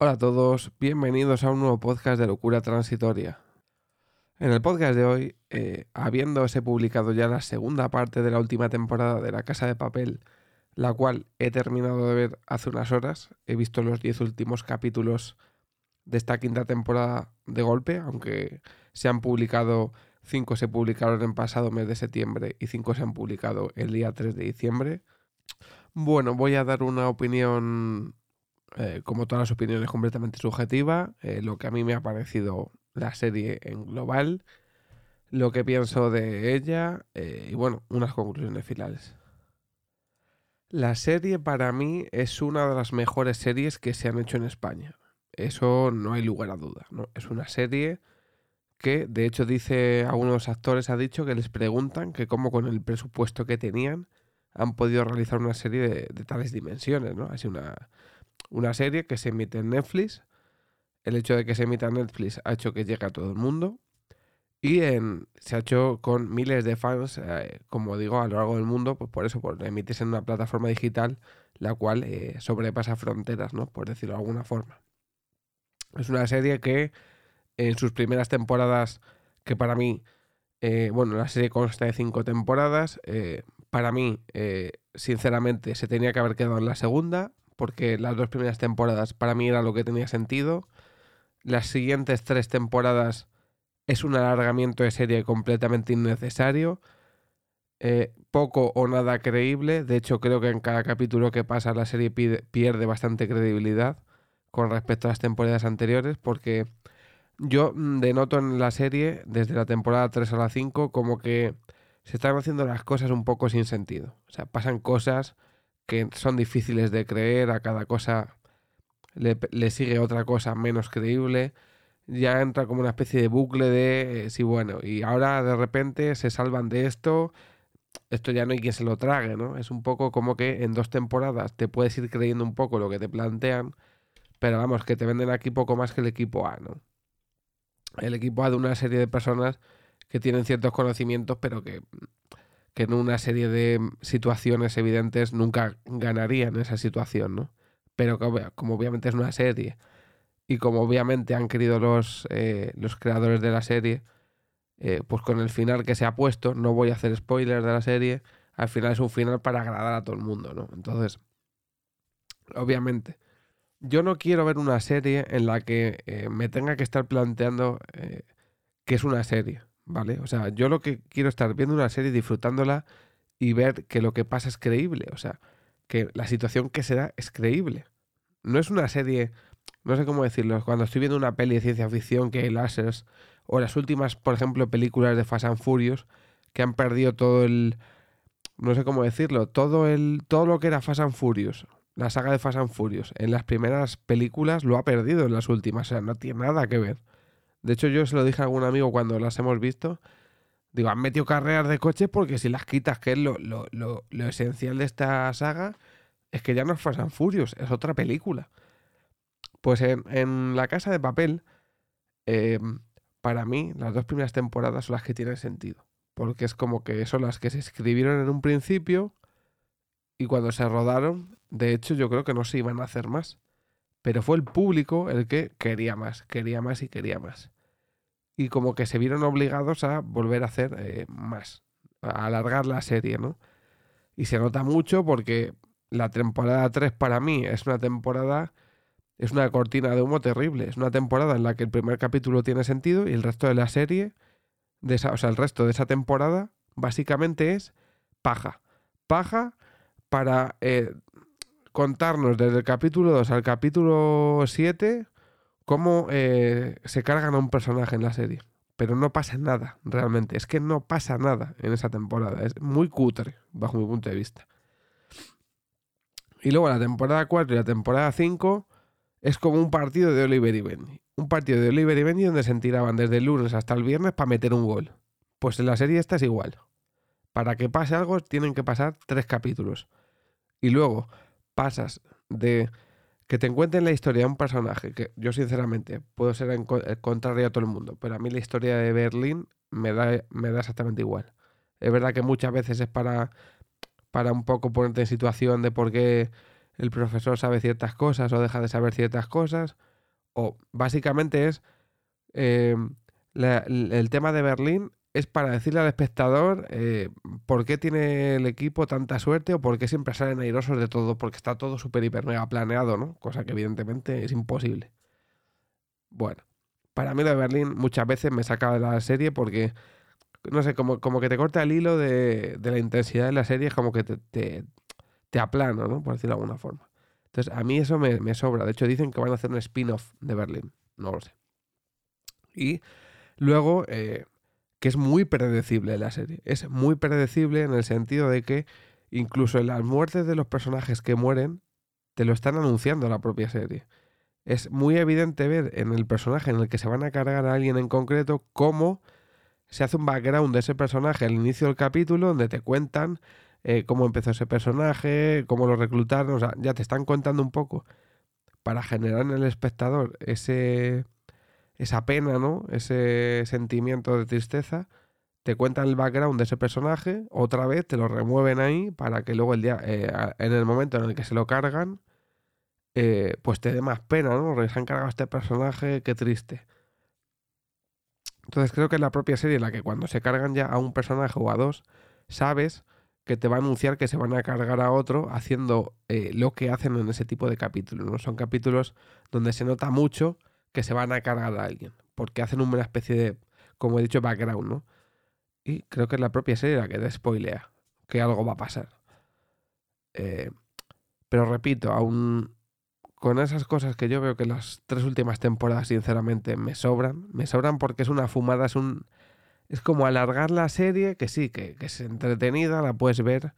Hola a todos, bienvenidos a un nuevo podcast de Locura Transitoria. En el podcast de hoy, eh, habiéndose publicado ya la segunda parte de la última temporada de La Casa de Papel, la cual he terminado de ver hace unas horas, he visto los 10 últimos capítulos de esta quinta temporada de golpe, aunque se han publicado, 5 se publicaron en pasado mes de septiembre y 5 se han publicado el día 3 de diciembre. Bueno, voy a dar una opinión eh, como todas las opiniones, completamente subjetiva, eh, lo que a mí me ha parecido la serie en global, lo que pienso de ella eh, y bueno, unas conclusiones finales. La serie para mí es una de las mejores series que se han hecho en España. Eso no hay lugar a duda. Es una serie que, de hecho, dice a unos actores, ha dicho que les preguntan que cómo con el presupuesto que tenían han podido realizar una serie de, de tales dimensiones, ¿no? Así una, una serie que se emite en Netflix. El hecho de que se emita en Netflix ha hecho que llegue a todo el mundo. Y se ha hecho con miles de fans, eh, como digo, a lo largo del mundo, pues por eso, por emitirse en una plataforma digital, la cual eh, sobrepasa fronteras, ¿no? Por decirlo de alguna forma. Es una serie que en sus primeras temporadas, que para mí, eh, bueno, la serie consta de cinco temporadas, para mí, sinceramente, se tenía que haber quedado en la segunda, porque las dos primeras temporadas para mí era lo que tenía sentido. Las siguientes tres temporadas es un alargamiento de serie completamente innecesario. Eh, poco o nada creíble. De hecho, creo que en cada capítulo que pasa la serie pierde bastante credibilidad con respecto a las temporadas anteriores, porque yo denoto en la serie, desde la temporada 3 a la 5, como que se están haciendo las cosas un poco sin sentido. O sea, pasan cosas que son difíciles de creer, a cada cosa le, sigue otra cosa menos creíble, ya entra como una especie de bucle de, eh, sí, bueno, y ahora de repente se salvan de esto, esto ya no hay quien se lo trague, ¿no? Es un poco como que en dos temporadas te puedes ir creyendo un poco lo que te plantean, pero vamos, que te venden aquí poco más que el equipo A, ¿no? El equipo A de una serie de personas que tienen ciertos conocimientos, pero que que en una serie de situaciones evidentes nunca ganarían esa situación, ¿no? Pero como obviamente es una serie y como obviamente han querido los, eh, los creadores de la serie, eh, pues con el final que se ha puesto, no voy a hacer spoilers de la serie, al final es un final para agradar a todo el mundo, ¿no? Entonces, obviamente, yo no quiero ver una serie en la que eh, me tenga que estar planteando que es una serie. ¿Vale? O sea, yo lo que quiero estar viendo una serie, disfrutándola y ver que lo que pasa es creíble, o sea, que la situación que se da es creíble. No es una serie, no sé cómo decirlo, cuando estoy viendo una peli de ciencia ficción que hay láseres, o las últimas, por ejemplo, películas de Fast and Furious, que han perdido todo el, no sé cómo decirlo, todo el, todo lo que era Fast and Furious, la saga de Fast and Furious, en las primeras películas lo ha perdido en las últimas, o sea, no tiene nada que ver. De hecho, yo se lo dije a algún amigo cuando las hemos visto. Digo, han metido carreras de coches porque si las quitas, que es lo, esencial de esta saga, es que ya no es Fast and Furious, es otra película. Pues en, La Casa de Papel, em, para mí, las dos primeras temporadas son las que tienen sentido. Porque es como que son las que se escribieron en un principio y cuando se rodaron, de hecho, yo creo que no se iban a hacer más pero fue el público el que quería más, quería más y quería más. Y como que se vieron obligados a volver a hacer eh, más, a alargar la serie, ¿no? Y se nota mucho porque la temporada 3 para mí es una temporada, es una cortina de humo terrible. Es una temporada en la que el primer capítulo tiene sentido y el resto de la serie, de esa, o sea, el resto de esa temporada, básicamente es paja. Paja para eh, contarnos desde el capítulo 2 al capítulo 7 cómo eh, se cargan a un personaje en la serie. Pero no pasa nada, realmente. Es que no pasa nada en esa temporada. Es muy cutre, bajo mi punto de vista. Y luego la temporada 4 y la temporada 5 es como un partido de Oliver y Benny. Un partido de Oliver y Benny donde se tiraban desde el lunes hasta el viernes para meter un gol. Pues en la serie esta es igual. Para que pase algo tienen que pasar tres capítulos. Y luego, pasas de que te encuentren la historia de un personaje, que yo sinceramente puedo ser en contrario a todo el mundo, pero a mí la historia de Berlín me da, me da exactamente igual. Es verdad que muchas veces es para, para un poco ponerte en situación de por qué el profesor sabe ciertas cosas o deja de saber ciertas cosas, O básicamente es eh, el tema de Berlín es para decirle al espectador eh, por qué tiene el equipo tanta suerte o por qué siempre salen airosos de todo, porque está todo súper hiper mega planeado, ¿no? Cosa que evidentemente es imposible. Bueno, para mí lo de Berlín muchas veces me saca de la serie porque, no sé, como, como que te corta el hilo de, la intensidad de la serie, es como que te, te, aplana, ¿no? Por decirlo de alguna forma. Entonces, a mí eso me, me sobra. De hecho, dicen que van a hacer un spin-off de Berlín. No lo sé. Y luego, eh, que es muy predecible la serie. Es muy predecible en el sentido de que incluso en las muertes de los personajes que mueren, te lo están anunciando la propia serie. Es muy evidente ver en el personaje en el que se van a cargar a alguien en concreto cómo se hace un background de ese personaje al inicio del capítulo donde te cuentan eh, cómo empezó ese personaje, cómo lo reclutaron, o sea, ya te están contando un poco para generar en el espectador ese, esa pena, ¿no? Ese sentimiento de tristeza, te cuentan el background de ese personaje, otra vez te lo remueven ahí para que luego el día, eh, en el momento en el que se lo cargan, eh, pues te dé más pena, ¿no? Se han cargado a este personaje, qué triste. Entonces creo que es la propia serie la que cuando se cargan ya a un personaje o a dos, sabes que te va a anunciar que se van a cargar a otro haciendo eh, lo que hacen en ese tipo de capítulos. ¿no? Son capítulos donde se nota mucho que se van a cargar a alguien, porque hacen una especie de, como he dicho, background, ¿no? Y creo que es la propia serie la que te spoilea que algo va a pasar. Eh, pero repito, aún con esas cosas que yo veo que las tres últimas temporadas, sinceramente, me sobran. Me sobran porque es una fumada, es un es como alargar la serie, que sí, que, es entretenida, la puedes ver,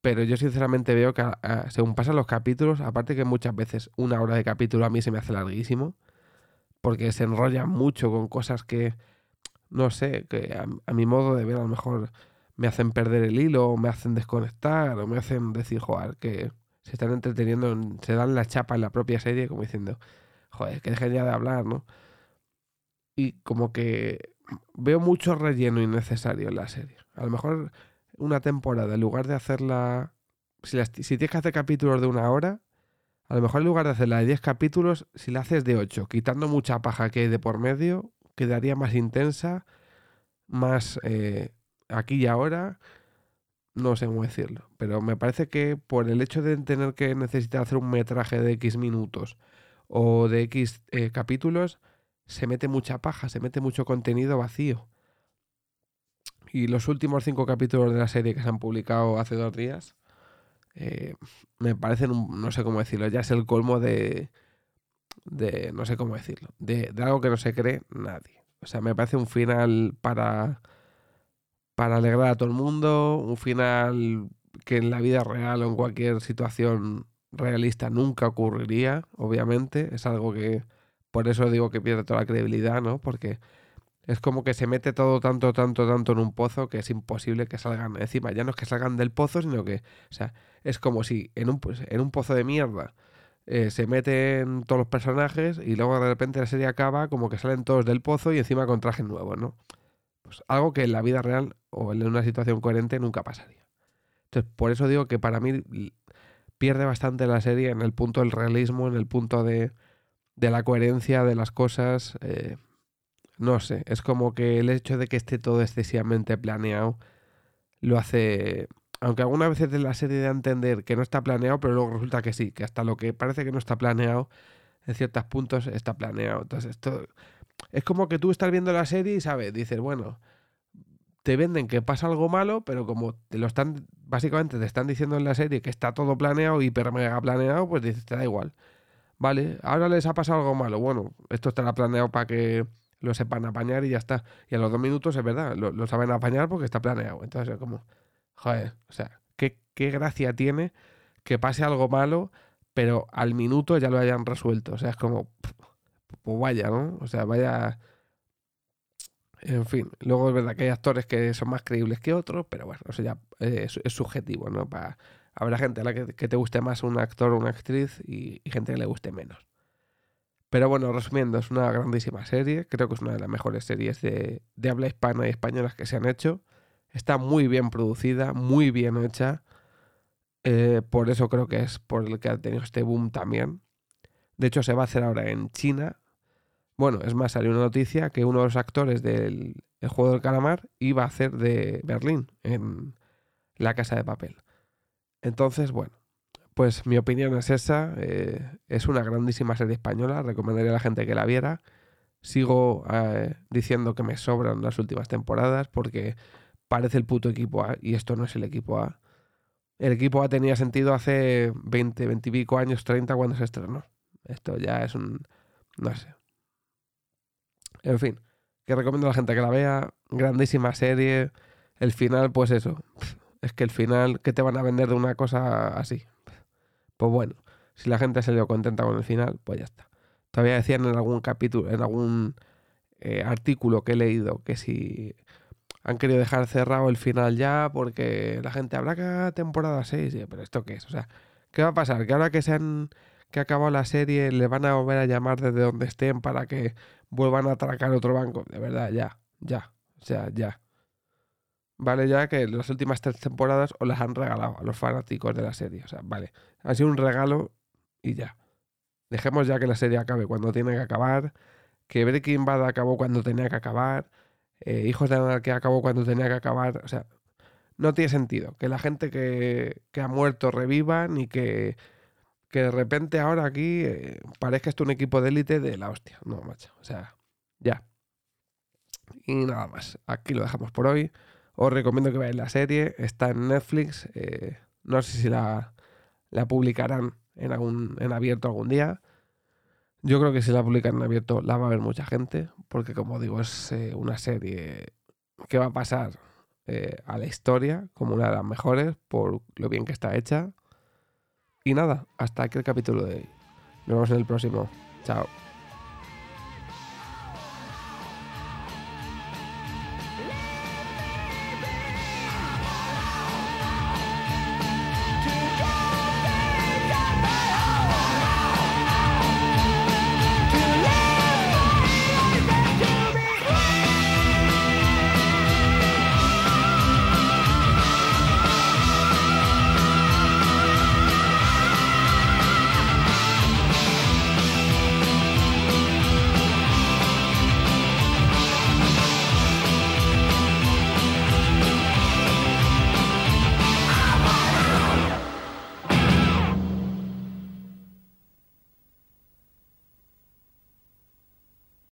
pero yo sinceramente veo que según pasan los capítulos, aparte que muchas veces una hora de capítulo a mí se me hace larguísimo, porque se enrolla mucho con cosas que, no sé, que a, mi modo de ver a lo mejor me hacen perder el hilo, o me hacen desconectar, o me hacen decir, joder, que se están entreteniendo, se dan la chapa en la propia serie, como diciendo, joder, que dejen ya de hablar, ¿no? Y como que veo mucho relleno innecesario en la serie. A lo mejor una temporada, en lugar de hacerla... Si, si tienes que hacer capítulos de una hora, a lo mejor en lugar de hacerla de 10 capítulos, si la haces de 8, quitando mucha paja que hay de por medio, quedaría más intensa, más eh, aquí y ahora. No sé cómo decirlo. Pero me parece que por el hecho de tener que necesitar hacer un metraje de X minutos o de X eh, capítulos, se mete mucha paja, se mete mucho contenido vacío. Y los últimos cinco capítulos de la serie que se han publicado hace dos días, eh, me parecen, no sé cómo decirlo, ya es el colmo de, de no sé cómo decirlo, de, de, algo que no se cree nadie. O sea, me parece un final para, para alegrar a todo el mundo, un final que en la vida real o en cualquier situación realista nunca ocurriría, obviamente. Es algo que por eso digo que pierde toda la credibilidad, ¿no? Porque es como que se mete todo tanto, tanto, tanto en un pozo que es imposible que salgan. Encima, ya no es que salgan del pozo, sino que, o sea, es como si en un, pues, en un pozo de mierda eh, se meten todos los personajes y luego de repente la serie acaba como que salen todos del pozo y encima con trajes nuevos, ¿no? Pues algo que en la vida real o en una situación coherente nunca pasaría. Entonces, por eso digo que para mí pierde bastante la serie en el punto del realismo, en el punto de de la coherencia de las cosas. Eh, no sé, es como que el hecho de que esté todo excesivamente planeado lo hace... Aunque algunas veces de la serie a entender que no está planeado, pero luego resulta que sí, que hasta lo que parece que no está planeado, en ciertos puntos está planeado. Entonces, esto es como que tú estás viendo la serie y sabes, dices, bueno, te venden que pasa algo malo, pero como te lo están, básicamente te están diciendo en la serie que está todo planeado, hiper mega planeado, pues dices, te da igual. Vale, ahora les ha pasado algo malo. Bueno, esto estará planeado para que lo sepan apañar y ya está. Y a los dos minutos es verdad, lo, saben apañar porque está planeado. Entonces es como, joder, o sea, ¿qué, qué gracia tiene que pase algo malo, pero al minuto ya lo hayan resuelto. O sea, es como, pues vaya, ¿no? O sea, vaya... En fin, luego es verdad que hay actores que son más creíbles que otros, pero bueno, eso ya es, es subjetivo, ¿no? Para Habrá gente a la que, te guste más un actor o una actriz y, gente que le guste menos. Pero bueno, resumiendo, es una grandísima serie. Creo que es una de las mejores series de, habla hispana y españolas que se han hecho. Está muy bien producida, muy bien hecha. Eh, por eso creo que es por el que ha tenido este boom también. De hecho, se va a hacer ahora en China. Bueno, es más, salió una noticia que uno de los actores del juego del calamar iba a hacer de Berlín en La Casa de Papel. Entonces, bueno, pues mi opinión es esa. Eh, es una grandísima serie española. Recomendaría a la gente que la viera. Sigo eh, diciendo que me sobran las últimas temporadas porque parece el puto equipo A y esto no es el equipo A. El equipo A tenía sentido hace 20, 20 y pico años, 30 cuando se estrenó. Esto ya es un... no sé. En fin, que recomiendo a la gente que la vea. Grandísima serie. El final, pues eso. Es que el final, ¿qué te van a vender de una cosa así? Pues bueno, si la gente se dio contenta con el final, pues ya está. Todavía decían en algún capítulo, en algún eh, artículo que he leído, que si han querido dejar cerrado el final ya, porque la gente habrá que temporada 6, pero ¿esto qué es? O sea, ¿qué va a pasar? Que ahora que se han que ha acabado la serie, le van a volver a llamar desde donde estén para que vuelvan a atracar otro banco. De verdad, ya, ya. O sea, ya. Vale, ya que las últimas tres temporadas os las han regalado a los fanáticos de la serie. O sea, vale. Ha sido un regalo y ya. Dejemos ya que la serie acabe cuando tiene que acabar. Que Breaking Bad acabó cuando tenía que acabar. Eh, Hijos de que acabó cuando tenía que acabar. O sea, no tiene sentido que la gente que, que ha muerto reviva ni que, que de repente ahora aquí eh, parezca esto un equipo de élite de la hostia. No, macho. O sea, ya. Y nada más. Aquí lo dejamos por hoy. Os recomiendo que veáis la serie, está en Netflix, eh, no sé si la, la publicarán en, algún, en abierto algún día. Yo creo que si la publican en abierto la va a ver mucha gente, porque como digo, es eh, una serie que va a pasar eh, a la historia como una de las mejores por lo bien que está hecha. Y nada, hasta aquí el capítulo de hoy. Nos vemos en el próximo. Chao.